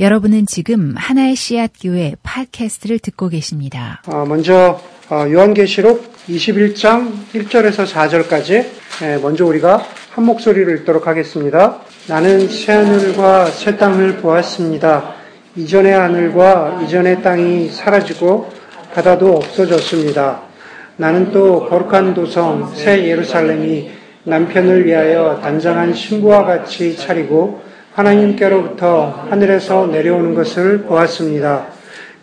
여러분은 지금 하나의 씨앗 교회 팟캐스트를 듣고 계십니다. 어, 먼저 어, 요한계시록 21장 1절에서 4절까지 예, 먼저 우리가 한 목소리를 읽도록 하겠습니다. 나는 새 하늘과 새 땅을 보았습니다. 이전의 하늘과 이전의 땅이 사라지고 바다도 없어졌습니다. 나는 또 거룩한 도성 새 예루살렘이 남편을 위하여 단장한 신부와 같이 차리고 하나님께로부터 하늘에서 내려오는 것을 보았습니다.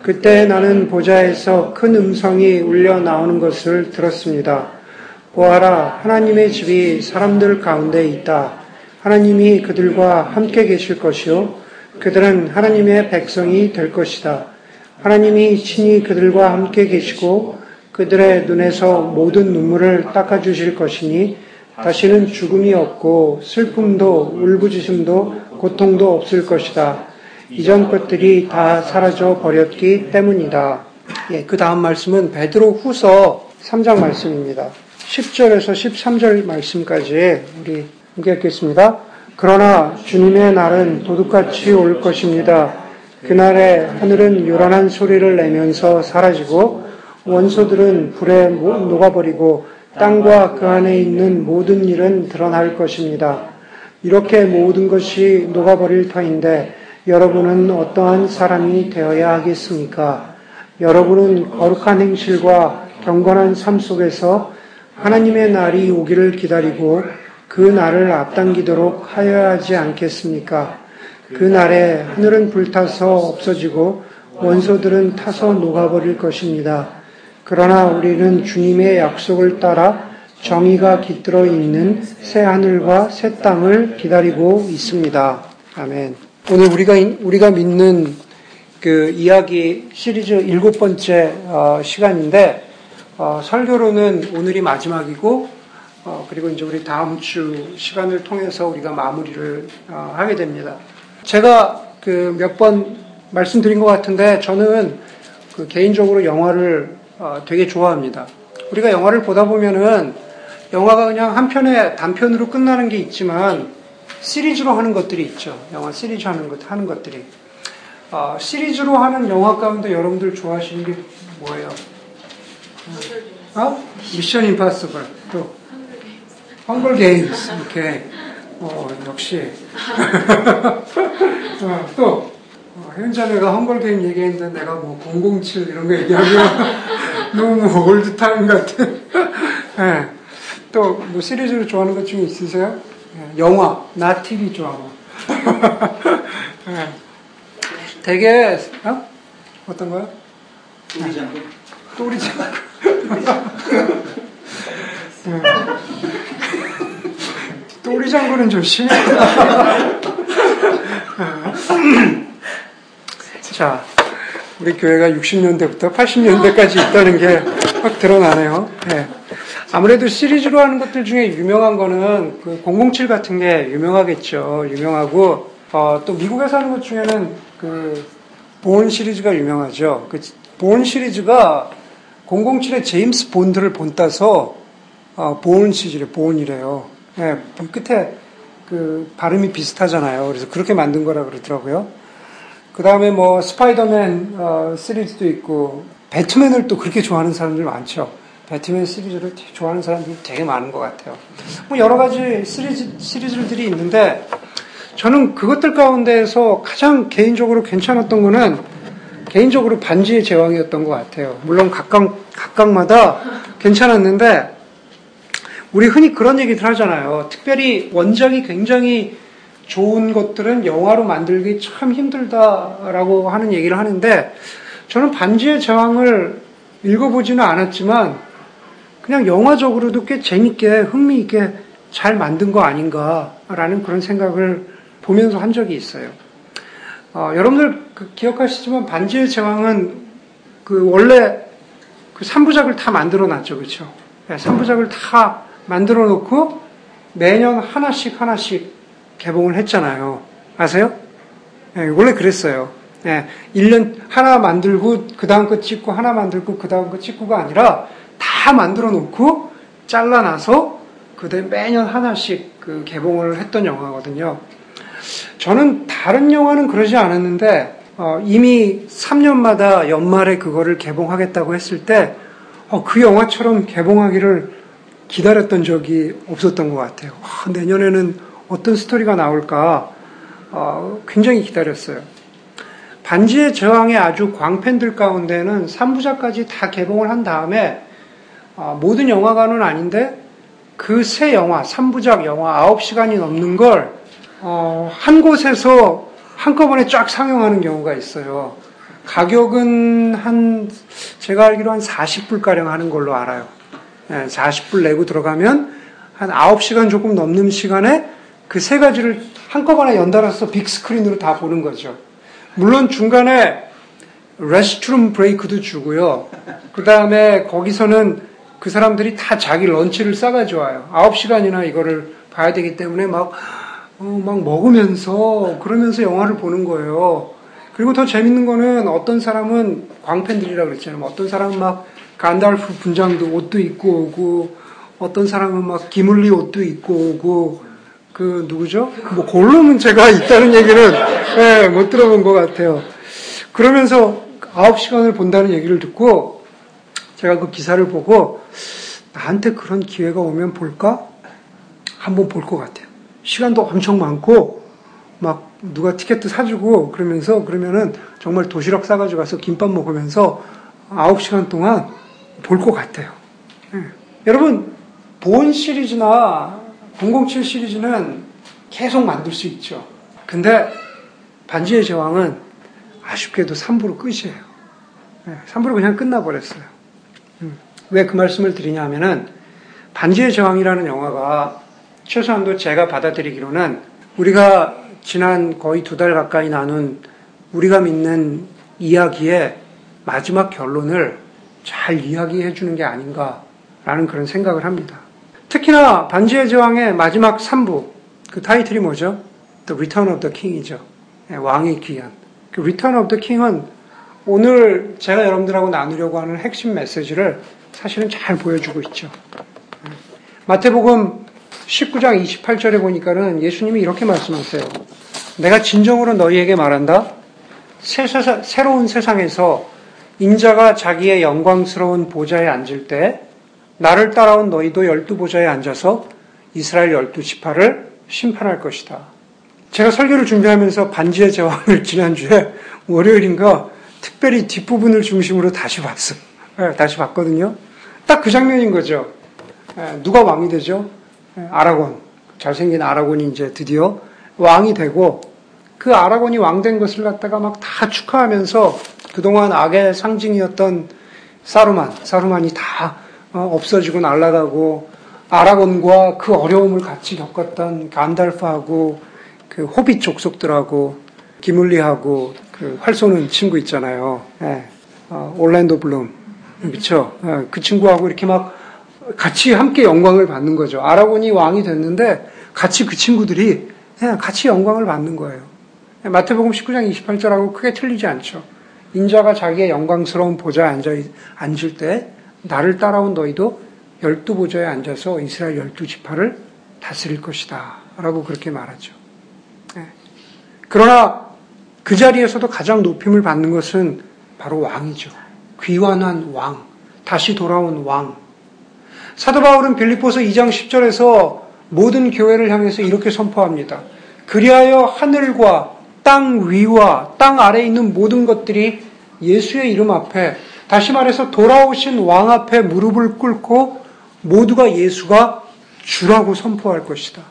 그때 나는 보좌에서 큰 음성이 울려 나오는 것을 들었습니다. 보아라, 하나님의 집이 사람들 가운데 있다. 하나님이 그들과 함께 계실 것이요. 그들은 하나님의 백성이 될 것이다. 하나님이 친히 그들과 함께 계시고 그들의 눈에서 모든 눈물을 닦아주실 것이니 다시는 죽음이 없고 슬픔도 울부짖음도 고통도 없을 것이다. 이전 것들이 다 사라져 버렸기 때문이다. 예, 그 다음 말씀은 베드로 후서 3장 말씀입니다. 10절에서 13절 말씀까지 우리 함께 읽겠습니다. 그러나 주님의 날은 도둑같이 올 것입니다. 그날에 하늘은 요란한 소리를 내면서 사라지고 원소들은 불에 녹아버리고 땅과 그 안에 있는 모든 일은 드러날 것입니다. 이렇게 모든 것이 녹아버릴 터인데 여러분은 어떠한 사람이 되어야 하겠습니까? 여러분은 거룩한 행실과 경건한 삶 속에서 하나님의 날이 오기를 기다리고 그 날을 앞당기도록 하여야 하지 않겠습니까? 그 날에 하늘은 불타서 없어지고 원소들은 타서 녹아버릴 것입니다. 그러나 우리는 주님의 약속을 따라 정의가 깃들어 있는 새 하늘과 새 땅을 기다리고 있습니다. 아멘. 오늘 우리가 우리가 믿는 그 이야기 시리즈 일곱 번째 어, 시간인데 어, 설교로는 오늘이 마지막이고 어, 그리고 이제 우리 다음 주 시간을 통해서 우리가 마무리를 하게 됩니다. 제가 그 몇 번 말씀드린 것 같은데 저는 그 개인적으로 영화를 되게 좋아합니다. 우리가 영화를 보다 보면은 영화가 그냥 한 편에 단편으로 끝나는 게 있지만 시리즈로 하는 것들이 있죠. 영화 시리즈 하는 것 하는 것들이. 어, 시리즈로 하는 영화 가운데 여러분들 좋아하시는 게 뭐예요? 어? 미션 임파서블. 또? 헝글 게임스 이렇게 어, 역시. 어, 또? 어, 현자매가 Hunger Game 얘기했는데 내가 뭐 007 이런 거 얘기하면 너무 old time 같은 네. 또 뭐 시리즈로 좋아하는 것 중에 있으세요? 예, 영화, 나 TV 좋아하고. 네. 되게 어? 어떤 거요? 똘이장군. 똘이장군. 똘이장군은 좀 심해. 자, 우리 교회가 60년대부터 80년대까지 있다는 게 확 드러나네요. 네. 아무래도 시리즈로 하는 것들 중에 유명한 거는 그 007 같은 게 유명하겠죠. 유명하고 어, 또 미국에서 하는 것 중에는 그 본 시리즈가 유명하죠. 그 본 시리즈가 007의 제임스 본드를 본따서 어, 본 시리즈, 본이래요. 네, 끝에 그 발음이 비슷하잖아요. 그래서 그렇게 만든 거라 그러더라고요. 그 다음에 뭐 스파이더맨 어, 시리즈도 있고 배트맨을 또 그렇게 좋아하는 사람들 많죠. 배트맨 시리즈를 좋아하는 사람들이 되게 많은 것 같아요. 뭐 여러 가지 시리즈, 시리즈들이 있는데 저는 그것들 가운데에서 가장 개인적으로 괜찮았던 거는 개인적으로 반지의 제왕이었던 것 같아요. 물론 각각, 각각마다 괜찮았는데 우리 흔히 그런 얘기들 하잖아요. 특별히 원작이 굉장히 좋은 것들은 영화로 만들기 참 힘들다라고 하는 얘기를 하는데 저는 반지의 제왕을 읽어보지는 않았지만 그냥 영화적으로도 꽤 재밌게 흥미있게 잘 만든 거 아닌가라는 그런 생각을 보면서 한 적이 있어요. 어, 여러분들 그 기억하시지만 반지의 제왕은 그 원래 그 3부작을 다 만들어 놨죠. 그렇죠? 네, 3부작을 다 만들어 놓고 매년 하나씩 하나씩 개봉을 했잖아요. 아세요? 네, 원래 그랬어요. 네, 1년 하나 만들고 그 다음 거 찍고 하나 만들고 그 다음 거 찍고가 아니라 다 만들어 놓고 잘라놔서 그다음 매년 하나씩 그 개봉을 했던 영화거든요. 저는 다른 영화는 그러지 않았는데 어, 이미 3년마다 연말에 그거를 개봉하겠다고 했을 때 어, 그 영화처럼 개봉하기를 기다렸던 적이 없었던 것 같아요. 아, 내년에는 어떤 스토리가 나올까 어, 굉장히 기다렸어요. 반지의 제왕의 아주 광팬들 가운데는 3부작까지 다 개봉을 한 다음에 어, 모든 영화관은 아닌데 그 세 영화, 3부작 영화 9시간이 넘는 걸, 어, 한 곳에서 한꺼번에 쫙 상영하는 경우가 있어요. 가격은 한, 제가 알기로 한 40불가량 하는 걸로 알아요. 40불 내고 들어가면 한 9시간 조금 넘는 시간에 그 세 가지를 한꺼번에 연달아서 big screen으로 다 보는 거죠. 물론 중간에 restroom break도 주고요. 그 다음에 거기서는 그 사람들이 다 자기 lunch를 싸가지고 와요. 9시간이나 이거를 봐야 되기 때문에 막, 어, 막 먹으면서, 그러면서 영화를 보는 거예요. 그리고 더 재밌는 거는 어떤 사람은 광팬들이라고 그랬잖아요. 어떤 사람은 막 간달프 분장도 옷도 입고 오고, 어떤 사람은 막 기물리 옷도 입고 오고, 그 누구죠? 뭐 골룸은 제가 있다는 얘기는 네, 못 들어본 것 같아요. 그러면서 9시간을 본다는 얘기를 듣고 제가 그 기사를 보고 나한테 그런 기회가 오면 볼까? 한번 볼 것 같아요. 시간도 엄청 많고 막 누가 티켓도 사주고 그러면서 그러면은 정말 도시락 싸가지고 가서 김밥 먹으면서 9시간 동안 볼 것 같아요. 네. 여러분 본 시리즈나 007 시리즈는 계속 만들 수 있죠. 근데 반지의 제왕은 아쉽게도 3부로 끝이에요. 3부로 그냥 끝나버렸어요. 음. 왜그 말씀을 드리냐면은 반지의 제왕이라는 영화가 최소한도 제가 받아들이기로는 우리가 지난 거의 두 달 가까이 나눈 우리가 믿는 이야기의 마지막 결론을 잘 이야기해 주는 게 아닌가라는 그런 생각을 합니다. 특히나 반지의 제왕의 마지막 3부, 그 타이틀이 뭐죠? The Return of the King이죠. 네, 왕의 귀환. 그 Return of the King은 오늘 제가 여러분들하고 나누려고 하는 핵심 메시지를 사실은 잘 보여주고 있죠. 네. 마태복음 19장 28절에 보니까는 예수님이 이렇게 말씀하세요. 내가 진정으로 너희에게 말한다. 새로운 세상에서 인자가 자기의 영광스러운 보좌에 앉을 때 나를 따라온 너희도 열두 보좌에 앉아서 이스라엘 열두 지파를 심판할 것이다. 제가 설교를 준비하면서 반지의 제왕을 지난주에 월요일인가 특별히 뒷부분을 중심으로 다시 봤어. 네, 다시 봤거든요. 딱 그 장면인 거죠. 네, 누가 왕이 되죠? 네, 아라곤. 잘생긴 아라곤이 이제 드디어 왕이 되고 그 아라곤이 왕 된 것을 갖다가 막 다 축하하면서 그동안 악의 상징이었던 사루만, 사루만이 다 어, 없어지고 날아가고 아라곤과 그 어려움을 같이 겪었던 간달프하고 그 호빗 족속들하고 기물리하고 그 활 쏘는 친구 있잖아요. 예. 어, 올랜도 블룸. 그쵸? 예. 그 친구하고 이렇게 막 같이 함께 영광을 받는 거죠. 아라곤이 왕이 됐는데 같이 그 친구들이 예, 같이 영광을 받는 거예요. 예, 마태복음 19장 28절하고 크게 틀리지 않죠. 인자가 자기의 영광스러운 보좌에 앉아, 앉을 때 나를 따라온 너희도 열두 보좌에 앉아서 이스라엘 열두 지파를 다스릴 것이다. 라고 그렇게 말하죠. 네. 그러나 그 자리에서도 가장 높임을 받는 것은 바로 왕이죠. 귀환한 왕. 다시 돌아온 왕. 사도 바울은 빌립보서 2장 10절에서 모든 교회를 향해서 이렇게 선포합니다. 그리하여 하늘과 땅 위와 땅 아래에 있는 모든 것들이 예수의 이름 앞에 다시 말해서 돌아오신 왕 앞에 무릎을 꿇고 모두가 예수가 주라고 선포할 것이다.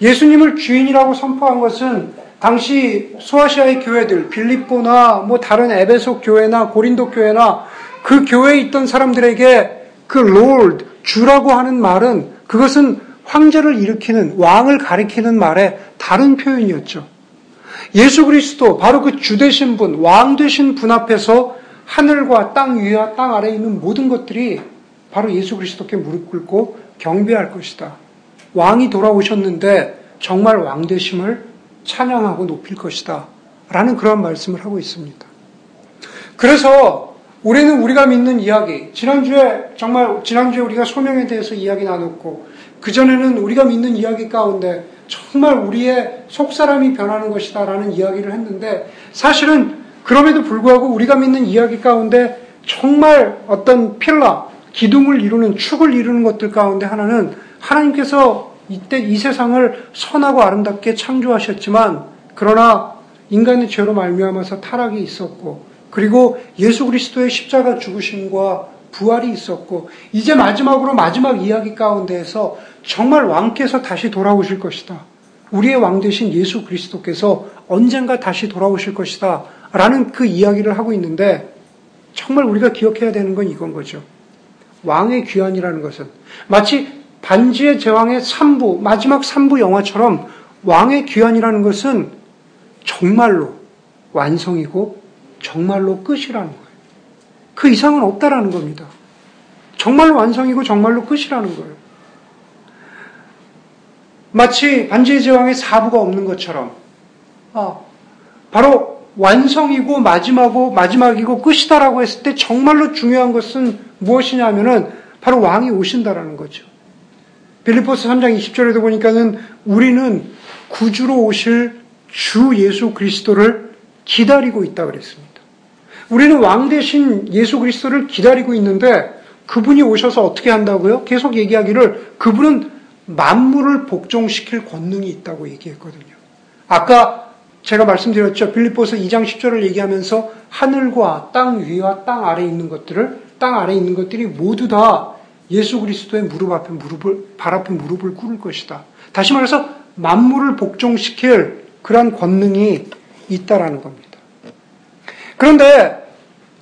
예수님을 주인이라고 선포한 것은 당시 소아시아의 교회들, 빌립보나 뭐 다른 에베소 교회나 고린도 교회나 그 교회에 있던 사람들에게 그 Lord, 주라고 하는 말은 그것은 황제를 일컫는 왕을 가리키는 말의 다른 표현이었죠. 예수 그리스도 바로 그 주 되신 분, 왕 되신 분 앞에서 하늘과 땅 위와 땅 아래에 있는 모든 것들이 바로 예수 그리스도께 무릎 꿇고 경배할 것이다. 왕이 돌아오셨는데 정말 왕 되심을 찬양하고 높일 것이다. 라는 그런 말씀을 하고 있습니다. 그래서 우리는 우리가 믿는 이야기, 지난주에 정말 지난주에 우리가 소명에 대해서 이야기 나눴고 그전에는 우리가 믿는 이야기 가운데 정말 우리의 속사람이 변하는 것이다 라는 이야기를 했는데 사실은 그럼에도 불구하고 우리가 믿는 이야기 가운데 정말 어떤 필라, 기둥을 이루는 축을 이루는 것들 가운데 하나는 하나님께서 이때 이 세상을 선하고 아름답게 창조하셨지만 그러나 인간의 죄로 말미암아서 타락이 있었고 그리고 예수 그리스도의 십자가 죽으심과 부활이 있었고 이제 마지막으로 마지막 이야기 가운데에서 정말 왕께서 다시 돌아오실 것이다. 우리의 왕 되신 예수 그리스도께서 언젠가 다시 돌아오실 것이다. 라는 그 이야기를 하고 있는데 정말 우리가 기억해야 되는 건 이건 거죠. 왕의 귀환이라는 것은 마치 반지의 제왕의 3부, 마지막 3부 영화처럼 왕의 귀환이라는 것은 정말로 완성이고 정말로 끝이라는 거예요. 그 이상은 없다라는 겁니다. 정말 완성이고 정말로 끝이라는 거예요. 마치 반지의 제왕의 사부가 없는 것처럼 아, 바로 완성이고 마지막이고 마지막이고 끝이다라고 했을 때 정말로 중요한 것은 무엇이냐면은 바로 왕이 오신다라는 거죠. 빌리포스 3장 20절에도 보니까는 우리는 구주로 오실 주 예수 그리스도를 기다리고 있다 그랬습니다. 우리는 왕 대신 예수 그리스도를 기다리고 있는데 그분이 오셔서 어떻게 한다고요? 계속 얘기하기를 그분은 만물을 복종시킬 권능이 있다고 얘기했거든요. 아까 제가 말씀드렸죠. 빌립보서 2장 10절을 얘기하면서 하늘과 땅 위와 땅 아래 있는 것들을 땅 아래 있는 것들이 모두 다 예수 그리스도의 무릎 앞에 무릎을 발 앞에 무릎을 꿇을 것이다. 다시 말해서 만물을 복종시킬 그러한 권능이 있다라는 겁니다. 그런데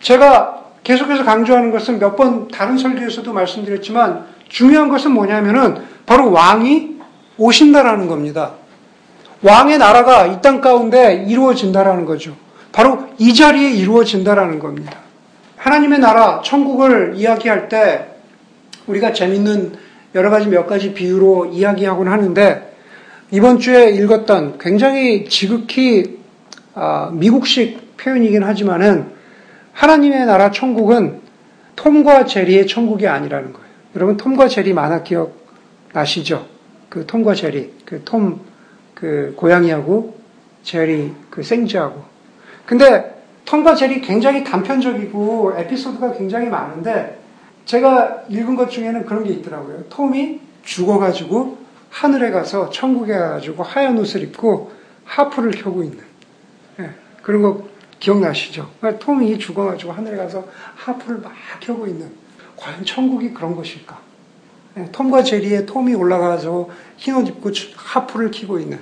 제가 계속해서 강조하는 것은 몇 번 다른 설교에서도 말씀드렸지만 중요한 것은 뭐냐면은 바로 왕이 오신다라는 겁니다. 왕의 나라가 이 땅 가운데 이루어진다라는 거죠. 바로 이 자리에 이루어진다라는 겁니다. 하나님의 나라, 천국을 이야기할 때 우리가 재밌는 여러 가지 몇 가지 비유로 이야기하곤 하는데 이번 주에 읽었던 굉장히 지극히 아, 미국식 표현이긴 하지만은 하나님의 나라 천국은 톰과 제리의 천국이 아니라는 거예요. 여러분 톰과 제리 만화 기억 나시죠? 그 톰과 제리, 그 톰, 그 고양이하고 제리 그 생쥐하고. 근데 톰과 제리 굉장히 단편적이고 에피소드가 굉장히 많은데 제가 읽은 것 중에는 그런 게 있더라고요. 톰이 죽어가지고 하늘에 가서 천국에 가가지고 하얀 옷을 입고 하프를 켜고 있는 예, 그런 거 기억나시죠? 그러니까 톰이 죽어가지고 하늘에 가서 하프를 막 켜고 있는 과연 천국이 그런 것일까? 예, 톰과 제리의 톰이 올라가서 흰 옷 입고 하프를 키고 있는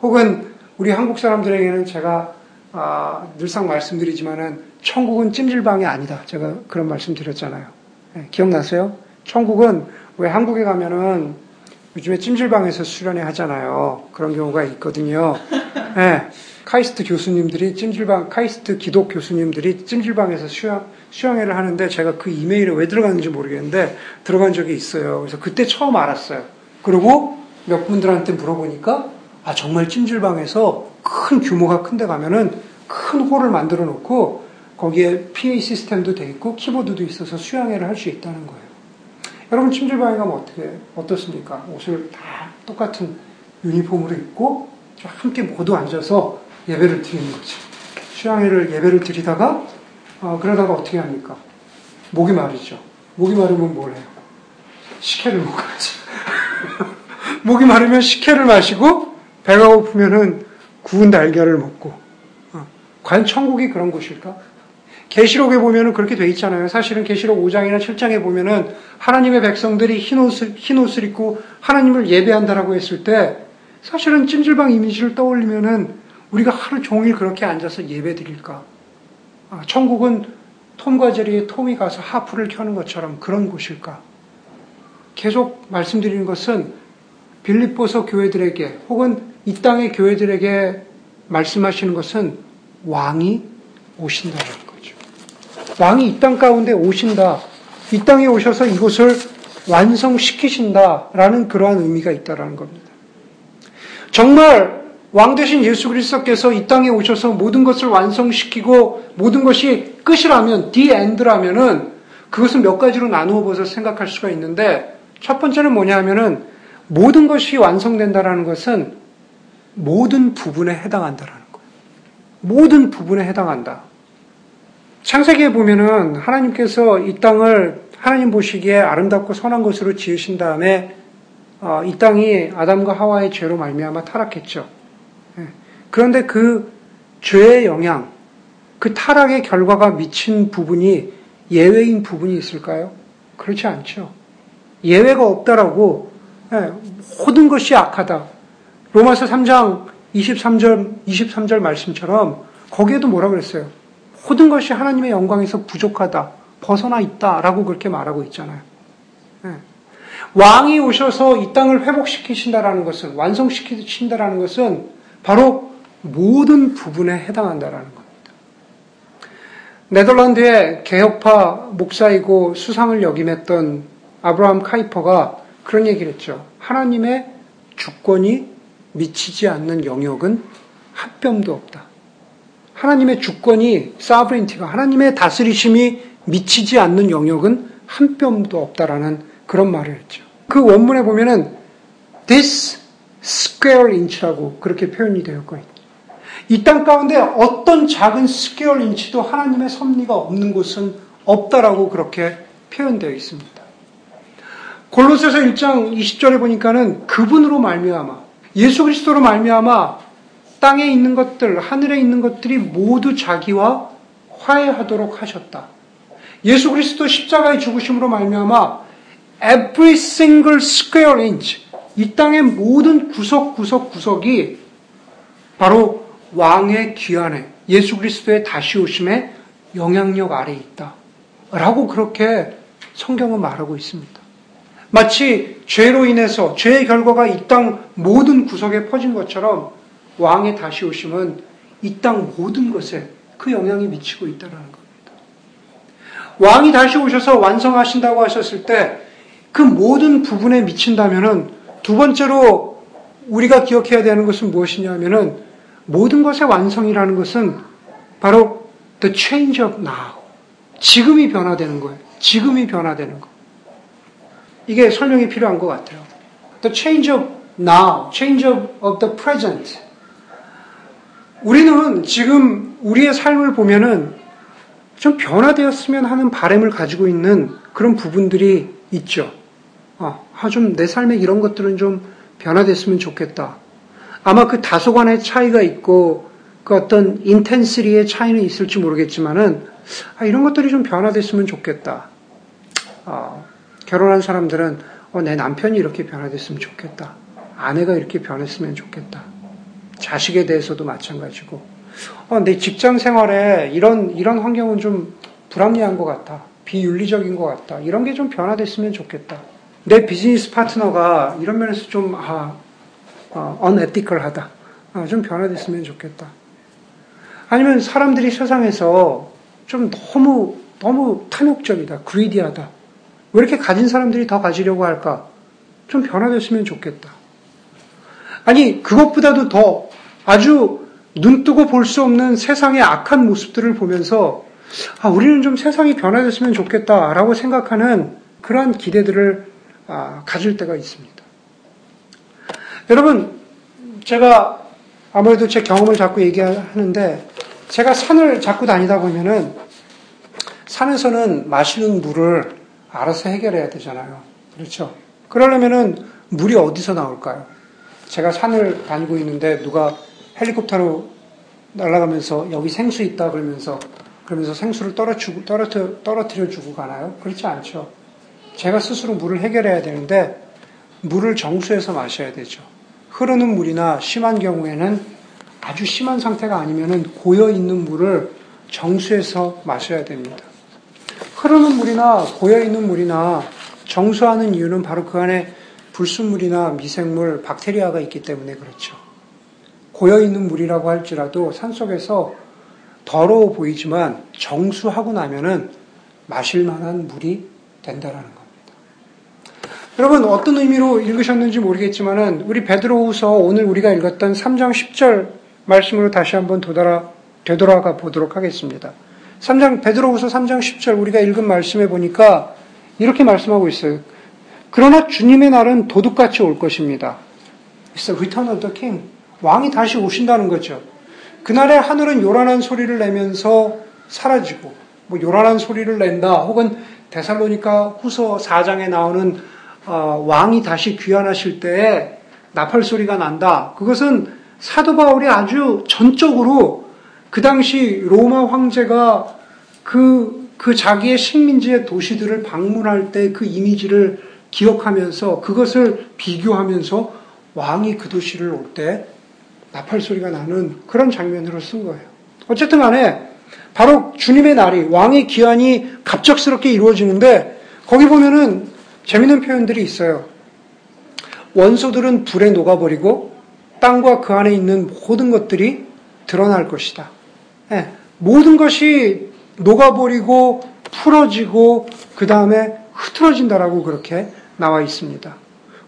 혹은 우리 한국 사람들에게는 제가 아, 늘상 말씀드리지만은 천국은 찜질방이 아니다. 제가 그런 말씀 드렸잖아요. 예, 기억나세요? 천국은 왜 한국에 가면은 요즘에 찜질방에서 수련회 하잖아요. 그런 경우가 있거든요. 네, 카이스트 교수님들이 찜질방, 카이스트 기독 교수님들이 찜질방에서 수련, 수련회를 하는데 제가 그 이메일에 왜 들어갔는지 모르겠는데 들어간 적이 있어요. 그래서 그때 처음 알았어요. 그리고 몇 분들한테 물어보니까 아, 정말 찜질방에서 큰 규모가 큰 데 가면은 큰 홀을 만들어 놓고 거기에 PA 시스템도 돼 있고 키보드도 있어서 수련회를 할 수 있다는 거예요. 여러분 찜질방에 가면 어떻게 어떻습니까? 옷을 다 똑같은 유니폼으로 입고 함께 모두 앉아서 예배를 드리는 거죠. 수양회를 예배를 드리다가 어, 그러다가 어떻게 합니까? 목이 마르죠. 목이 마르면 뭘 해요? 식혜를 먹어야지. 목이 마르면 식혜를 마시고 배가 고프면은 구운 달걀을 먹고 어, 과연 천국이 그런 곳일까? 계시록에 보면은 그렇게 돼 있잖아요. 사실은 계시록 5장이나 7장에 보면은 하나님의 백성들이 흰 옷을 흰 옷을 입고 하나님을 예배한다라고 했을 때 사실은 찜질방 이미지를 떠올리면은 우리가 하루 종일 그렇게 앉아서 예배 드릴까? 아, 천국은 톰과 제리의 톰이 가서 하프를 켜는 것처럼 그런 곳일까? 계속 말씀드리는 것은 빌립보서 교회들에게 혹은 이 땅의 교회들에게 말씀하시는 것은 왕이 오신다는. 왕이 이 땅 가운데 오신다. 이 땅에 오셔서 이곳을 완성시키신다라는 그러한 의미가 있다라는 겁니다. 정말 왕 대신 예수 그리스도께서 이 땅에 오셔서 모든 것을 완성시키고 모든 것이 끝이라면 디 엔드라면은 그것은 몇 가지로 나누어 보서 생각할 수가 있는데 첫 번째는 뭐냐 하면은 모든 것이 완성된다라는 것은 모든 부분에 해당한다라는 거예요. 모든 부분에 해당한다. 창세기에 보면은 하나님께서 이 땅을 하나님 보시기에 아름답고 선한 것으로 지으신 다음에 어, 이 땅이 아담과 하와의 죄로 말미암아 타락했죠. 예. 그런데 그 죄의 영향, 그 타락의 결과가 미친 부분이 예외인 부분이 있을까요? 그렇지 않죠. 예외가 없다라고 예, 모든 것이 악하다. 로마서 3장 23절 23절 말씀처럼 거기에도 뭐라 그랬어요? 모든 것이 하나님의 영광에서 부족하다. 벗어나 있다라고 그렇게 말하고 있잖아요. 예. 왕이 오셔서 이 땅을 회복시키신다라는 것은 완성시키신다라는 것은 바로 모든 부분에 해당한다라는 겁니다. 네덜란드의 개혁파 목사이고 수상을 역임했던 아브라함 카이퍼가 그런 얘기를 했죠. 하나님의 주권이 미치지 않는 영역은 한 뼘도 없다. 하나님의 주권이 sovereignty가 하나님의 다스리심이 미치지 않는 영역은 한 뼘도 없다라는 그런 말을 했죠. 그 원문에 보면은 this square inch라고 그렇게 표현이 되었거든요. 이 땅 가운데 어떤 작은 square inch도 하나님의 섭리가 없는 곳은 없다라고 그렇게 표현되어 있습니다. 골로새서 1장 20절에 보니까는 그분으로 말미암아 예수 그리스도로 말미암아 땅에 있는 것들, 하늘에 있는 것들이 모두 자기와 화해하도록 하셨다. 예수 그리스도 십자가의 죽으심으로 말미암아 every single square inch 이 땅의 모든 구석 구석 구석이 바로 왕의 귀환에 예수 그리스도의 다시 오심에 영향력 아래 있다. 라고 그렇게 성경은 말하고 있습니다. 마치 죄로 인해서 죄의 결과가 이 땅 모든 구석에 퍼진 것처럼 왕의 다시 오심은 이 땅 모든 것에 그 영향이 미치고 있다는 겁니다. 왕이 다시 오셔서 완성하신다고 하셨을 때 그 모든 부분에 미친다면은 두 번째로 우리가 기억해야 되는 것은 무엇이냐면은 모든 것의 완성이라는 것은 바로 the change of now. 지금이 변화되는 거예요. 지금이 변화되는 거. 이게 설명이 필요한 것 같아요. The change of now, change of, of the present. 우리는 지금 우리의 삶을 보면은 좀 변화되었으면 하는 바램을 가지고 있는 그런 부분들이 있죠. 아, 좀 내 삶에 이런 것들은 좀 변화됐으면 좋겠다. 아마 그 다소간의 차이가 있고 그 어떤 인텐시리의 차이는 있을지 모르겠지만은 아, 이런 것들이 좀 변화됐으면 좋겠다. 아, 결혼한 사람들은 어, 내 남편이 이렇게 변화됐으면 좋겠다. 아내가 이렇게 변했으면 좋겠다. 자식에 대해서도 마찬가지고 어, 내 직장 생활에 이런 이런 환경은 좀 불합리한 것 같다. 비윤리적인 것 같다. 이런 게 좀 변화됐으면 좋겠다. 내 비즈니스 파트너가 이런 면에서 좀 아, 어, unethical하다. 아, 좀 변화됐으면 좋겠다. 아니면 사람들이 세상에서 좀 너무 너무 탐욕적이다, 그리디하다. 왜 이렇게 가진 사람들이 더 가지려고 할까? 좀 변화됐으면 좋겠다. 아니 그것보다도 더 아주 눈뜨고 볼 수 없는 세상의 악한 모습들을 보면서 아, 우리는 좀 세상이 변화됐으면 좋겠다라고 생각하는 그러한 기대들을 아, 가질 때가 있습니다. 여러분, 제가 아무래도 제 경험을 자꾸 얘기하는데 제가 산을 자꾸 다니다 보면은 산에서는 마시는 물을 알아서 해결해야 되잖아요. 그렇죠? 그러려면은 물이 어디서 나올까요? 제가 산을 다니고 있는데 누가 헬리콥터로 날아가면서 여기 생수 있다 그러면서 그러면서 생수를 떨어뜨려, 떨어뜨려, 떨어뜨려 주고 가나요? 그렇지 않죠. 제가 스스로 물을 해결해야 되는데 물을 정수해서 마셔야 되죠. 흐르는 물이나 심한 경우에는 아주 심한 상태가 아니면은 고여 있는 물을 정수해서 마셔야 됩니다. 흐르는 물이나 고여 있는 물이나 정수하는 이유는 바로 그 안에 불순물이나 미생물, 박테리아가 있기 때문에 그렇죠. 고여 있는 물이라고 할지라도 산속에서 더러워 보이지만 정수하고 나면은 마실 만한 물이 된다라는 겁니다. 여러분 어떤 의미로 읽으셨는지 모르겠지만은 우리 베드로후서 오늘 우리가 읽었던 3장 10절 말씀으로 다시 한번 도달아 되돌아가 보도록 하겠습니다. 3장 베드로후서 3장 10절 우리가 읽은 말씀에 보니까 이렇게 말씀하고 있어요. 그러나 주님의 날은 도둑같이 올 것입니다. It's the return of the king. 왕이 다시 오신다는 거죠. 그날에 하늘은 요란한 소리를 내면서 사라지고, 뭐 요란한 소리를 낸다, 혹은 데살로니카 후서 4장에 나오는 어, 왕이 다시 귀환하실 때에 나팔 소리가 난다. 그것은 사도 바울이 아주 전적으로 그 당시 로마 황제가 그, 그 자기의 식민지의 도시들을 방문할 때 그 이미지를 기억하면서 그것을 비교하면서 왕이 그 도시를 올 때 나팔 소리가 나는 그런 장면으로 쓴 거예요. 어쨌든 간에 바로 주님의 날이 왕의 기한이 갑작스럽게 이루어지는데 거기 보면은 재밌는 표현들이 있어요. 원소들은 불에 녹아버리고 땅과 그 안에 있는 모든 것들이 드러날 것이다. 네, 모든 것이 녹아버리고 풀어지고 그 다음에 흐트러진다라고 그렇게 나와 있습니다.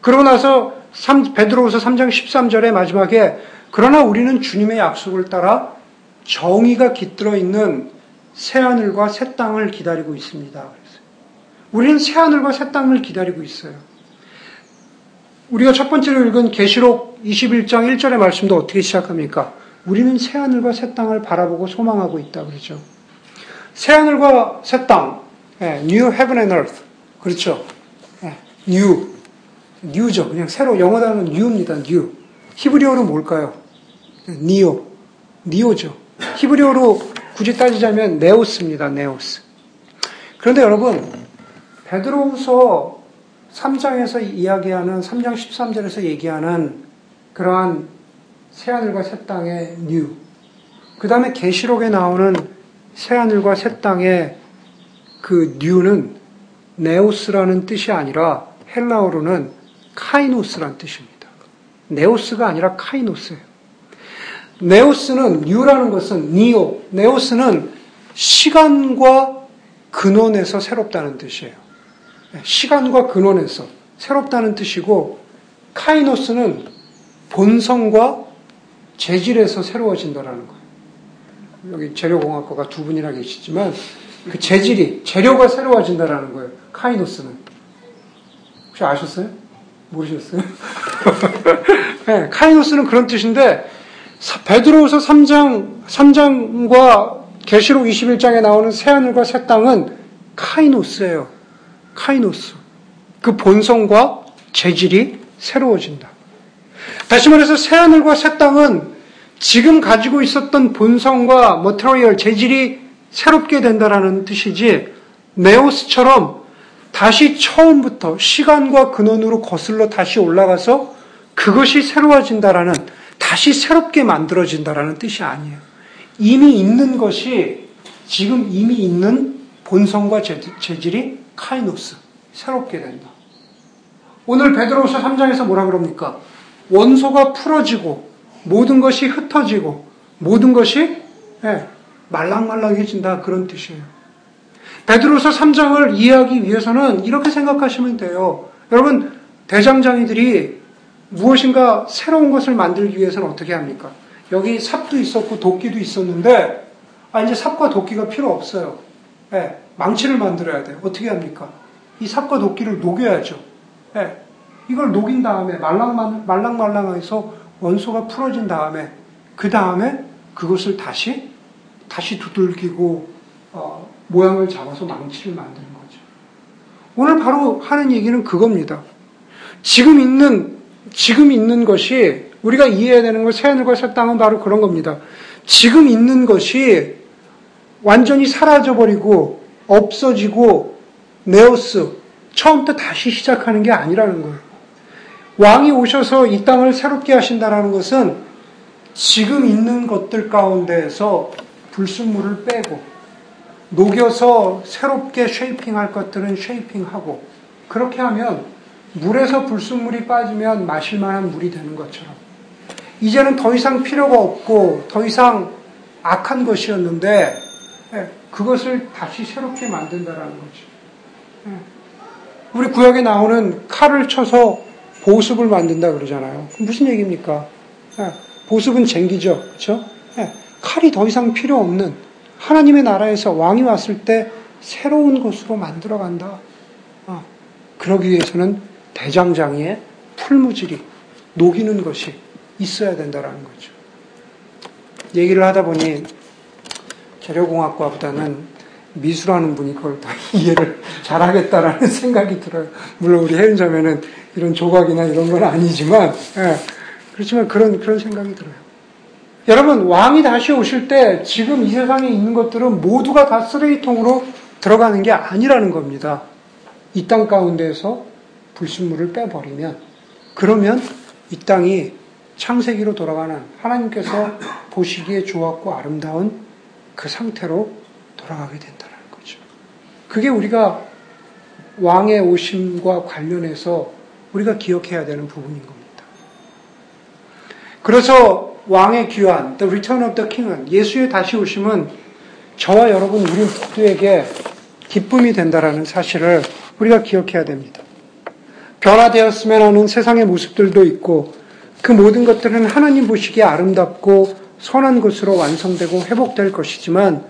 그러고 나서 3, 베드로후서 3장 13절의 마지막에 그러나 우리는 주님의 약속을 따라 정의가 깃들어 있는 새 하늘과 새 땅을 기다리고 있습니다. 우리는 새 하늘과 새 땅을 기다리고 있어요. 우리가 첫 번째로 읽은 계시록 21장 1절의 말씀도 어떻게 시작합니까? 우리는 새 하늘과 새 땅을 바라보고 소망하고 있다 그러죠. 새 하늘과 새 땅, 예, New Heaven and Earth, 그렇죠. 예, New, New죠. 그냥 새로 영어 단어는 New입니다. New. 히브리어로 뭘까요? 니오, 니오죠. 히브리어로 굳이 따지자면 네오스입니다. 네오스. 그런데 여러분, 베드로후서 3장에서 이야기하는 3장 13절에서 얘기하는 그러한 새 하늘과 새 땅의 new. 그 다음에 계시록에 나오는 새 하늘과 새 땅의 그 new는 네오스라는 뜻이 아니라 헬라어로는 카이노스란 뜻입니다. 네오스가 아니라 카이노스예요. 네오스는 new라는 것은 neo, 네오스는 시간과 근원에서 새롭다는 뜻이에요. 시간과 근원에서 새롭다는 뜻이고 카이노스는 본성과 재질에서 새로워진다라는 거예요. 여기 재료공학과가 두 분이나 계시지만 그 재질이 재료가 새로워진다라는 거예요. 카이노스는 혹시 아셨어요? 모르셨어요? 네, 카이노스는 그런 뜻인데 베드로후서 3장 3장과 계시록 21장에 나오는 새 하늘과 새 땅은 카이노스예요. 카이노스. 그 본성과 재질이 새로워진다. 다시 말해서 새 하늘과 새 땅은 지금 가지고 있었던 본성과 머터리얼 재질이 새롭게 된다라는 뜻이지 네오스처럼 다시 처음부터 시간과 근원으로 거슬러 다시 올라가서 그것이 새로워진다라는 다시 새롭게 만들어진다라는 뜻이 아니에요. 이미 있는 것이 지금 이미 있는 본성과 재질이 카이노스, 새롭게 된다. 오늘 베드로서 3장에서 뭐라 그럽니까? 원소가 풀어지고 모든 것이 흩어지고 모든 것이 예, 말랑말랑해진다 그런 뜻이에요. 베드로서 3장을 이해하기 위해서는 이렇게 생각하시면 돼요. 여러분 대장장이들이 무엇인가 새로운 것을 만들기 위해서는 어떻게 합니까? 여기 삽도 있었고 도끼도 있었는데 아 이제 삽과 도끼가 필요 없어요. 네, 망치를 만들어야 돼요. 어떻게 합니까? 이 삽과 도끼를 녹여야죠. 네, 이걸 녹인 다음에 말랑말랑, 말랑말랑해서 원소가 풀어진 다음에 그 다음에 그것을 다시 다시 두들기고 어, 모양을 잡아서 망치를 만드는 거죠. 오늘 바로 하는 얘기는 그겁니다. 지금 있는 지금 있는 것이 우리가 이해해야 되는 것, 새하늘과 새 땅은 바로 그런 겁니다. 지금 있는 것이 완전히 사라져버리고 없어지고 네오스 처음부터 다시 시작하는 게 아니라는 거예요. 왕이 오셔서 이 땅을 새롭게 하신다라는 것은 지금 있는 것들 가운데에서 불순물을 빼고 녹여서 새롭게 쉐이핑할 것들은 쉐이핑하고 그렇게 하면 물에서 불순물이 빠지면 마실 만한 물이 되는 것처럼 이제는 더 이상 필요가 없고 더 이상 악한 것이었는데 예, 그것을 다시 새롭게 만든다라는 거죠. 예. 우리 구역에 나오는 칼을 쳐서 보습을 만든다 그러잖아요. 무슨 얘기입니까? 예, 보습은 쟁기죠. 그렇죠? 칼이 더 이상 필요 없는 하나님의 나라에서 왕이 왔을 때 새로운 것으로 만들어 간다. 어, 그러기 위해서는 대장장이의 풀무질이 녹이는 것이 있어야 된다라는 거죠. 얘기를 하다 보니 재료공학과보다는 미술하는 분이 그걸 다 이해를 잘하겠다라는 생각이 들어요. 물론 우리 혜윤자매는 이런 조각이나 이런 건 아니지만, 예, 그렇지만 그런, 그런 생각이 들어요. 여러분, 왕이 다시 오실 때 지금 이 세상에 있는 것들은 모두가 다 쓰레기통으로 들어가는 게 아니라는 겁니다. 이 땅 가운데에서 불순물을 빼버리면, 그러면 이 땅이 창세기로 돌아가는 하나님께서 보시기에 좋았고 아름다운 그 상태로 돌아가게 된다는 거죠. 그게 우리가 왕의 오심과 관련해서 우리가 기억해야 되는 부분인 겁니다. 그래서 왕의 귀환, The Return of the King은 예수의 다시 오심은 저와 여러분 우리 모두에게 기쁨이 된다라는 사실을 우리가 기억해야 됩니다. 변화되었으면 하는 세상의 모습들도 있고 그 모든 것들은 하나님 보시기에 아름답고 선한 것으로 완성되고 회복될 것이지만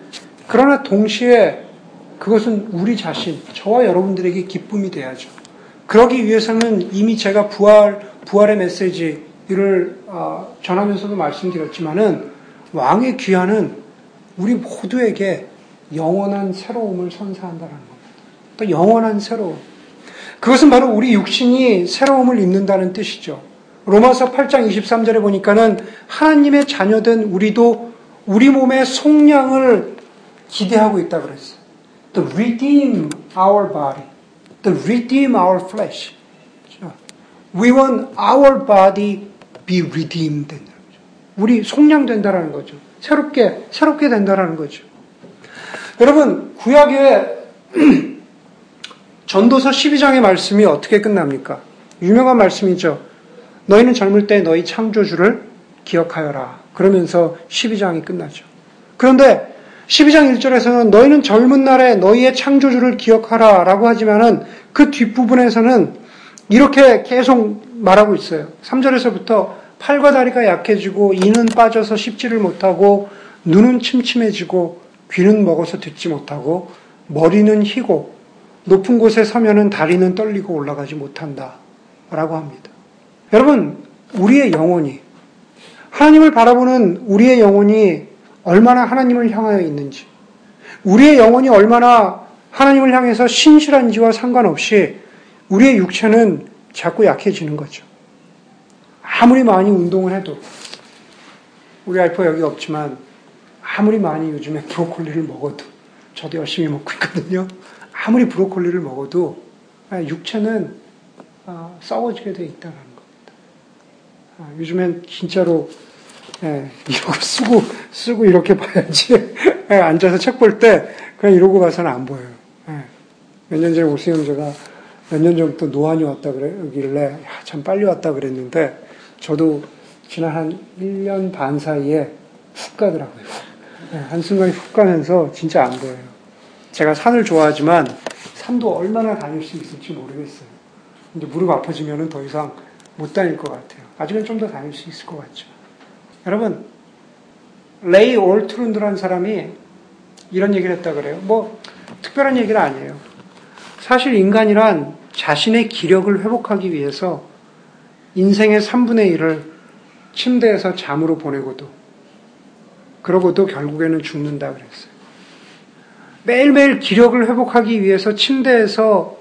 그러나 동시에 그것은 우리 자신, 저와 여러분들에게 기쁨이 돼야죠. 그러기 위해서는 이미 제가 부활, 부활의 메시지를 어, 전하면서도 말씀드렸지만은 왕의 귀환은 우리 모두에게 영원한 새로움을 선사한다는 겁니다. 또 영원한 새로움. 그것은 바로 우리 육신이 새로움을 입는다는 뜻이죠. 로마서 8장 23절에 보니까는 하나님의 자녀된 우리도 우리 몸의 속량을 기대하고 있다 그랬어요. To redeem our body. To redeem our flesh. We want our body be redeemed. 우리 속량된다라는 거죠. 새롭게, 새롭게 된다라는 거죠. 여러분, 구약의 전도서 12장의 말씀이 어떻게 끝납니까? 유명한 말씀이죠. 너희는 젊을 때 너희 창조주를 기억하여라. 그러면서 12장이 끝나죠. 그런데 12장 1절에서는 너희는 젊은 날에 너희의 창조주를 기억하라 라고 하지만은 그 뒷부분에서는 이렇게 계속 말하고 있어요. 3절에서부터 팔과 다리가 약해지고 이는 빠져서 씹지를 못하고 눈은 침침해지고 귀는 먹어서 듣지 못하고 머리는 희고 높은 곳에 서면은 다리는 떨리고 올라가지 못한다. 라고 합니다. 여러분, 우리의 영혼이, 하나님을 바라보는 우리의 영혼이 얼마나 하나님을 향하여 있는지, 우리의 영혼이 얼마나 하나님을 향해서 신실한지와 상관없이 우리의 육체는 자꾸 약해지는 거죠. 아무리 많이 운동을 해도, 우리 알파 여기 없지만, 아무리 많이 요즘에 브로콜리를 먹어도, 저도 열심히 먹고 있거든요. 아무리 브로콜리를 먹어도, 육체는 어, 썩어지게 돼 있다는 겁니다. 아, 요즘엔 진짜로 예, 이러고 쓰고 쓰고 이렇게 봐야지 예, 앉아서 책 볼 때 그냥 이러고 봐서는 안 보여요. 예. 몇년 전에 오승영 제가 몇 년 전부터 노안이 왔다 그러길래 야, 참 빨리 왔다 그랬는데 저도 지난 한 1년 반 사이에 훅 가더라고요. 예, 한순간에 훅 가면서 진짜 안 보여요. 제가 산을 좋아하지만 산도 얼마나 다닐 수 있을지 모르겠어요. 이제 무릎 아파지면 더 이상 못 다닐 것 같아요. 아직은 좀 더 다닐 수 있을 것 같죠. 여러분, 레이 올트룬드라는 사람이 이런 얘기를 했다 그래요. 뭐, 특별한 얘기는 아니에요. 사실 인간이란 자신의 기력을 회복하기 위해서 인생의 3분의 1을 침대에서 잠으로 보내고도, 그러고도 결국에는 죽는다 그랬어요. 매일매일 기력을 회복하기 위해서 침대에서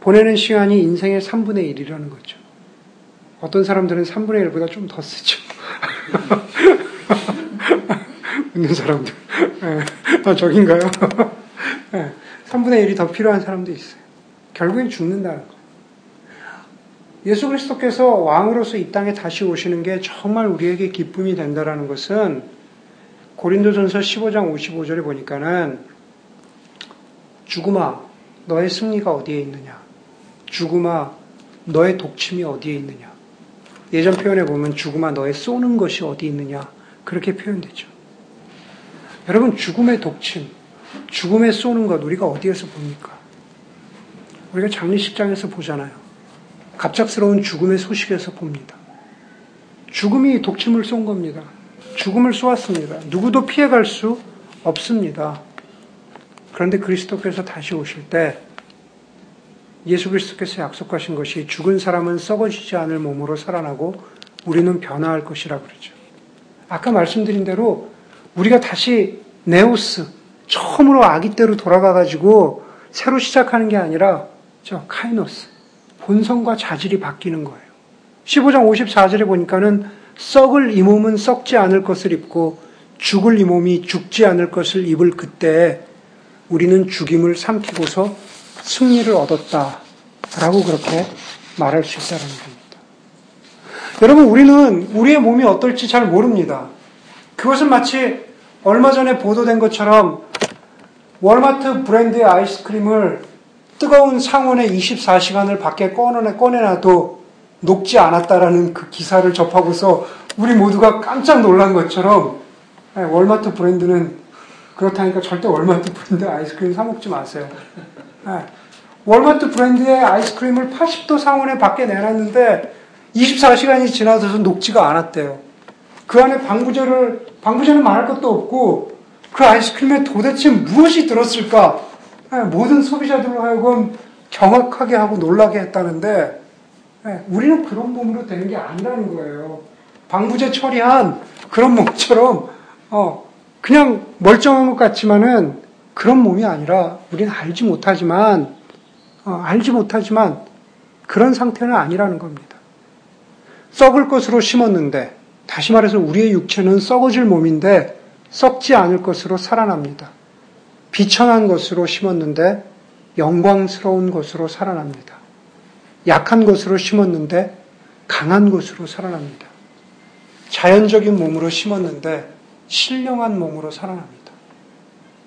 보내는 시간이 인생의 3분의 1이라는 거죠. 어떤 사람들은 3분의 1보다 좀 더 쓰죠. 웃는 사람들. 네. 아, 저긴가요? 네. 3분의 1이 더 필요한 사람도 있어요. 결국엔 죽는다는 거예요. 예수 그리스도께서 왕으로서 이 땅에 다시 오시는 게 정말 우리에게 기쁨이 된다라는 것은 고린도전서 15장 55절에 보니까는 죽음아 너의 승리가 어디에 있느냐 죽음아 너의 독침이 어디에 있느냐 예전 표현에 보면 죽음아 너의 쏘는 것이 어디 있느냐 그렇게 표현되죠. 여러분 죽음의 독침, 죽음의 쏘는 것 우리가 어디에서 봅니까? 우리가 장례식장에서 보잖아요. 갑작스러운 죽음의 소식에서 봅니다. 죽음이 독침을 쏜 겁니다. 죽음을 쏘았습니다. 누구도 피해갈 수 없습니다. 그런데 그리스도께서 다시 오실 때 예수 그리스도께서 약속하신 것이 죽은 사람은 썩어지지 않을 몸으로 살아나고 우리는 변화할 것이라 그러죠. 아까 말씀드린 대로 우리가 다시 네오스 처음으로 아기 때로 돌아가 가지고 새로 시작하는 게 아니라 저 카이노스 본성과 자질이 바뀌는 거예요. 15장 54절에 보니까는 썩을 이 몸은 썩지 않을 것을 입고 죽을 이 몸이 죽지 않을 것을 입을 그때 우리는 죽임을 삼키고서 승리를 얻었다. 라고 그렇게 말할 수 있다는 겁니다. 여러분, 우리는 우리의 몸이 어떨지 잘 모릅니다. 그것은 마치 얼마 전에 보도된 것처럼 월마트 브랜드의 아이스크림을 뜨거운 상온에 24시간을 밖에 꺼내놔도 녹지 않았다라는 그 기사를 접하고서 우리 모두가 깜짝 놀란 것처럼 예, 월마트 브랜드는 그렇다니까 절대 월마트 브랜드 아이스크림 사 먹지 마세요. 예, 월마트 브랜드의 아이스크림을 80도 상온에 밖에 내놨는데 24시간이 지나서 녹지가 않았대요. 그 안에 방부제를 방부제는 말할 것도 없고 그 아이스크림에 도대체 무엇이 들었을까? 예, 모든 소비자들로 하여금 경악하게 하고 놀라게 했다는데 예, 우리는 그런 몸으로 되는 게 아니라는 거예요. 방부제 처리한 그런 몸처럼 어, 그냥 멀쩡한 것 같지만은 그런 몸이 아니라 우리는 알지 못하지만 어, 알지 못하지만 그런 상태는 아니라는 겁니다. 썩을 것으로 심었는데 다시 말해서 우리의 육체는 썩어질 몸인데 썩지 않을 것으로 살아납니다. 비천한 것으로 심었는데 영광스러운 것으로 살아납니다. 약한 것으로 심었는데 강한 것으로 살아납니다. 자연적인 몸으로 심었는데 신령한 몸으로 살아납니다.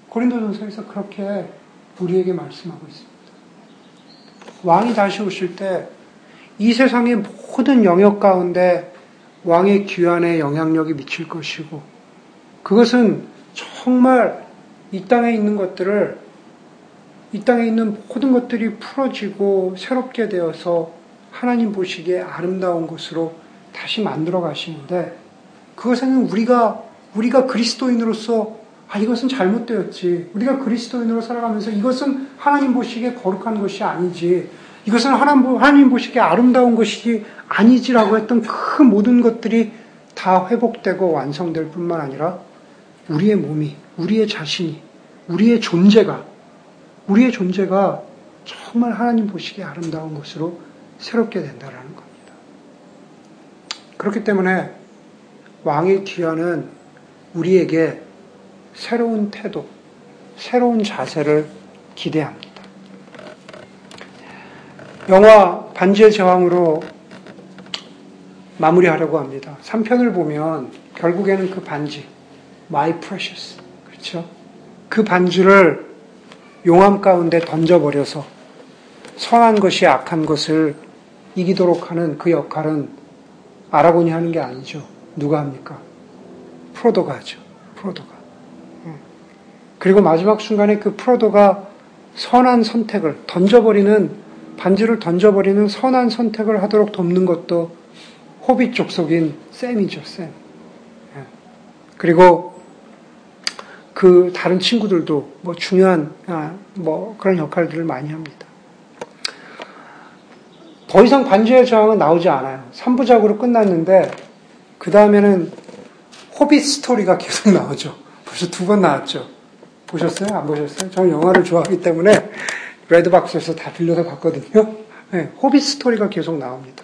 고린도전서에서 그렇게 우리에게 말씀하고 있습니다. 왕이 다시 오실 때 이 세상의 모든 영역 가운데 왕의 귀환에 영향력이 미칠 것이고 그것은 정말 이 땅에 있는 것들을 이 땅에 있는 모든 것들이 풀어지고 새롭게 되어서 하나님 보시기에 아름다운 것으로 다시 만들어 가시는데 그것에는 우리가 우리가 그리스도인으로서 아 이것은 잘못되었지. 우리가 그리스도인으로 살아가면서 이것은 하나님 보시기에 거룩한 것이 아니지. 이것은 하나님, 하나님 보시기에 아름다운 것이 아니지라고 했던 그 모든 것들이 다 회복되고 완성될 뿐만 아니라 우리의 몸이, 우리의 자신이, 우리의 존재가, 우리의 존재가 정말 하나님 보시기에 아름다운 것으로 새롭게 된다는 겁니다. 그렇기 때문에 왕의 귀환은 우리에게 새로운 태도, 새로운 자세를 기대합니다. 영화 반지의 제왕으로 마무리하려고 합니다. 3편을 보면 결국에는 그 반지, My Precious, 그렇죠? 그 반지를 용암 가운데 던져버려서 선한 것이 악한 것을 이기도록 하는 그 역할은 아라곤이 하는 게 아니죠. 누가 합니까? 프로도가 하죠. 프로도가. 그리고 마지막 순간에 그 프로도가 선한 선택을 던져버리는 반지를 던져버리는 선한 선택을 하도록 돕는 것도 호빗 족속인 샘이죠, 샘. 예. 그리고 그 다른 친구들도 뭐 중요한 아, 뭐 그런 역할들을 많이 합니다. 더 이상 반지의 저항은 나오지 않아요. 3부작으로 끝났는데 그 다음에는 호빗 스토리가 계속 나오죠. 벌써 두 번 나왔죠. 보셨어요? 안 보셨어요? 저는 영화를 좋아하기 때문에 레드박스에서 다 빌려서 봤거든요. 네, 호빗 스토리가 계속 나옵니다.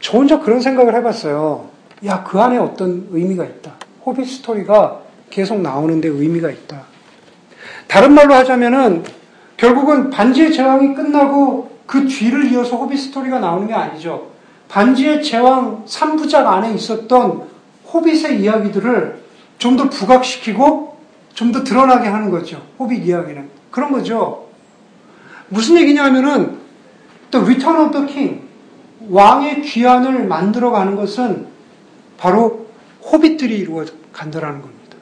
저 혼자 그런 생각을 해봤어요. 야, 그 안에 어떤 의미가 있다. 호빗 스토리가 계속 나오는데 의미가 있다. 다른 말로 하자면은 결국은 반지의 제왕이 끝나고 그 뒤를 이어서 호빗 스토리가 나오는 게 아니죠. 반지의 제왕 3부작 안에 있었던 호빗의 이야기들을 좀 더 부각시키고 좀 더 드러나게 하는 거죠. 호빗 이야기는. 그런 거죠. 무슨 얘기냐 하면은 Return of the King 왕의 귀환을 만들어 가는 것은 바로 호빗들이 이루어 간다라는 겁니다.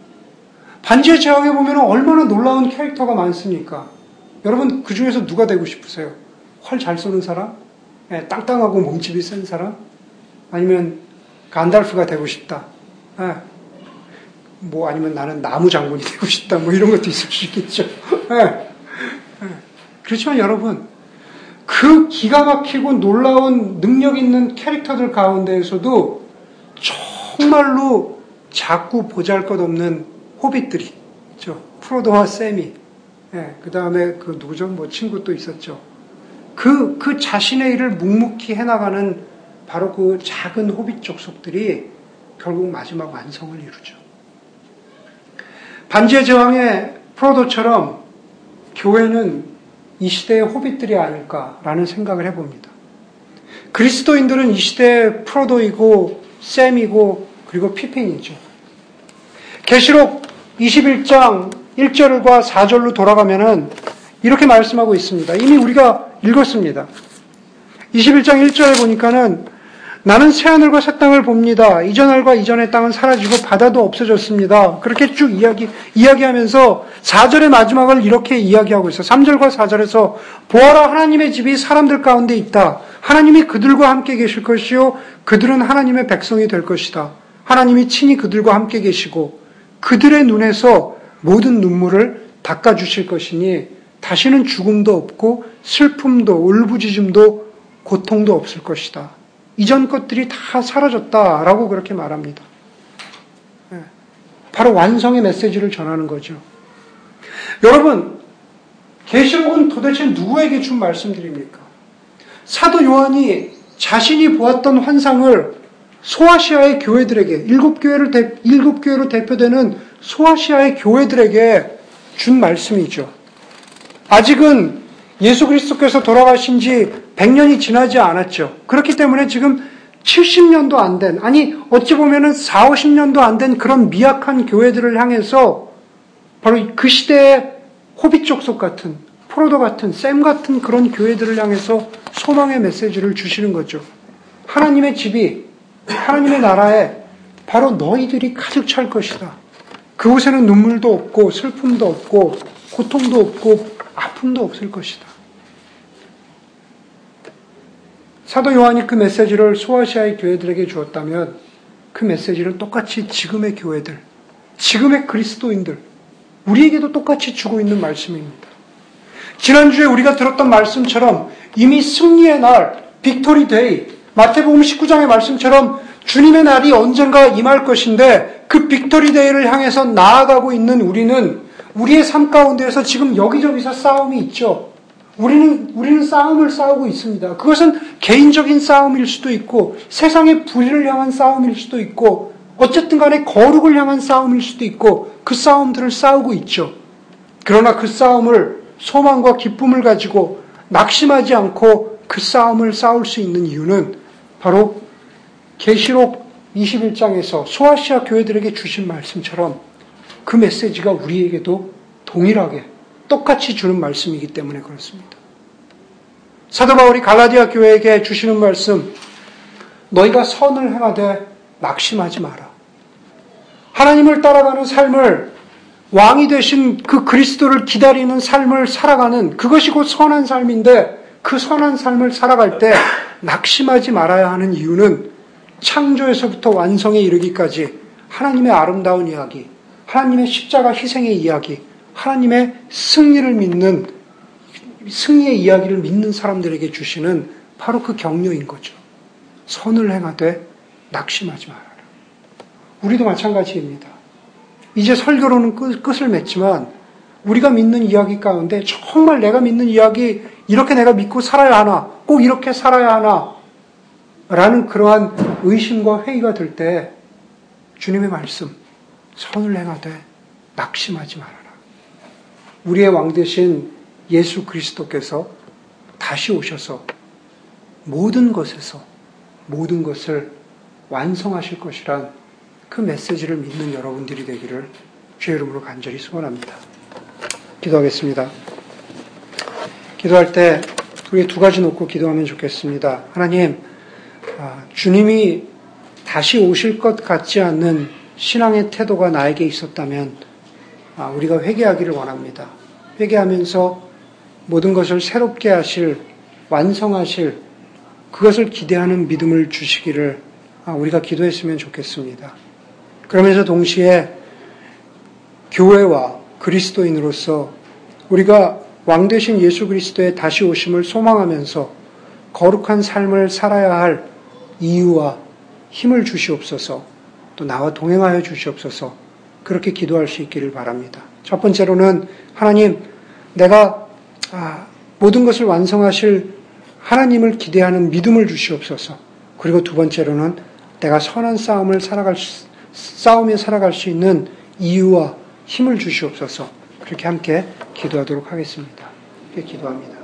반지의 제왕에 보면 얼마나 놀라운 캐릭터가 많습니까? 여러분 그 중에서 누가 되고 싶으세요? 활 잘 쏘는 사람? 네, 땅땅하고 몸집이 센 사람? 아니면 간달프가 되고 싶다? 네. 뭐 아니면 나는 나무 장군이 되고 싶다? 뭐 이런 것도 있을 수 있겠죠. 네. 그렇지만 여러분, 그 기가 막히고 놀라운 능력 있는 캐릭터들 가운데에서도 정말로 작고 보잘 것 없는 호빗들이 있죠. 프로도와 세미. 예, 그 다음에 그 누구죠? 뭐 친구 또 있었죠. 그, 그 자신의 일을 묵묵히 해나가는 바로 그 작은 호빗 족속들이 결국 마지막 완성을 이루죠. 반지의 제왕의 프로도처럼 교회는 이 시대의 호빗들이 아닐까라는 생각을 해봅니다. 그리스도인들은 이 시대의 프로도이고 샘이고 그리고 피펜이죠. 계시록 21장 1절과 4절로 돌아가면은 이렇게 말씀하고 있습니다. 이미 우리가 읽었습니다. 21장 1절에 보니까는 나는 새하늘과 새 땅을 봅니다. 이전 날과 이전의 땅은 사라지고 바다도 없어졌습니다. 그렇게 쭉 이야기, 이야기하면서 4절의 마지막을 이렇게 이야기하고 있어. 3절과 4절에서 보아라 하나님의 집이 사람들 가운데 있다. 하나님이 그들과 함께 계실 것이요. 그들은 하나님의 백성이 될 것이다. 하나님이 친히 그들과 함께 계시고 그들의 눈에서 모든 눈물을 닦아주실 것이니 다시는 죽음도 없고 슬픔도 울부짖음도 고통도 없을 것이다. 이전 것들이 다 사라졌다라고 그렇게 말합니다. 예. 바로 완성의 메시지를 전하는 거죠. 여러분, 계시록은 도대체 누구에게 준 말씀드립니까? 사도 요한이 자신이 보았던 환상을 소아시아의 교회들에게 일곱 교회를 대, 일곱 교회로 대표되는 소아시아의 교회들에게 준 말씀이죠. 아직은 예수 그리스도께서 돌아가신 지 100년이 지나지 않았죠. 그렇기 때문에 지금 70년도 안 된, 아니, 어찌 보면은 4, 50년도 안 된 그런 미약한 교회들을 향해서 바로 그 시대의 호빗 족속 같은, 프로도 같은, 샘 같은 그런 교회들을 향해서 소망의 메시지를 주시는 거죠. 하나님의 집이, 하나님의 나라에 바로 너희들이 가득 찰 것이다. 그곳에는 눈물도 없고, 슬픔도 없고, 고통도 없고, 아픔도 없을 것이다. 사도 요한이 그 메시지를 소아시아의 교회들에게 주었다면 그 메시지를 똑같이 지금의 교회들, 지금의 그리스도인들, 우리에게도 똑같이 주고 있는 말씀입니다. 지난주에 우리가 들었던 말씀처럼 이미 승리의 날, victory day, 마태복음 19장의 말씀처럼 주님의 날이 언젠가 임할 것인데 그 victory day를 향해서 나아가고 있는 우리는 우리의 삶 가운데에서 지금 여기저기서 싸움이 있죠. 우리는, 우리는 싸움을 싸우고 있습니다. 그것은 개인적인 싸움일 수도 있고, 세상의 불의를 향한 싸움일 수도 있고, 어쨌든 간에 거룩을 향한 싸움일 수도 있고, 그 싸움들을 싸우고 있죠. 그러나 그 싸움을 소망과 기쁨을 가지고 낙심하지 않고 그 싸움을 싸울 수 있는 이유는 바로 계시록 21장에서 소아시아 교회들에게 주신 말씀처럼 그 메시지가 우리에게도 동일하게 똑같이 주는 말씀이기 때문에 그렇습니다. 사도 바울이 갈라디아 교회에게 주시는 말씀, 너희가 선을 행하되 낙심하지 마라. 하나님을 따라가는 삶을 왕이 되신 그 그리스도를 기다리는 삶을 살아가는 그것이 곧 선한 삶인데 그 선한 삶을 살아갈 때 낙심하지 말아야 하는 이유는 창조에서부터 완성에 이르기까지 하나님의 아름다운 이야기, 하나님의 십자가 희생의 이야기, 하나님의 승리를 믿는 승리의 이야기를 믿는 사람들에게 주시는 바로 그 격려인 거죠. 선을 행하되 낙심하지 말아라. 우리도 마찬가지입니다. 이제 설교로는 끝, 을 맺지만 우리가 믿는 이야기 가운데 정말 내가 믿는 이야기 이렇게 내가 믿고 살아야 하나 꼭 이렇게 살아야 하나 라는 그러한 의심과 회의가 들 때 주님의 말씀 선을 행하되 낙심하지 말아라. 우리의 왕 대신 예수 그리스도께서 다시 오셔서 모든 것에서 모든 것을 완성하실 것이란 그 메시지를 믿는 여러분들이 되기를 주의 이름으로 간절히 소원합니다. 기도하겠습니다. 기도할 때 우리 두 가지 놓고 기도하면 좋겠습니다. 하나님, 아, 주님이 다시 오실 것 같지 않는 신앙의 태도가 나에게 있었다면 아, 우리가 회개하기를 원합니다. 회개하면서 모든 것을 새롭게 하실, 완성하실, 그것을 기대하는 믿음을 주시기를 아, 우리가 기도했으면 좋겠습니다. 그러면서 동시에 교회와 그리스도인으로서 우리가 왕 되신 예수 그리스도의 다시 오심을 소망하면서 거룩한 삶을 살아야 할 이유와 힘을 주시옵소서 또 나와 동행하여 주시옵소서 그렇게 기도할 수 있기를 바랍니다. 첫 번째로는 하나님 내가 아, 모든 것을 완성하실 하나님을 기대하는 믿음을 주시옵소서. 그리고 두 번째로는 내가 선한 싸움을 살아갈 수, 싸움에 살아갈 수 있는 이유와 힘을 주시옵소서. 그렇게 함께 기도하도록 하겠습니다. 기도합니다.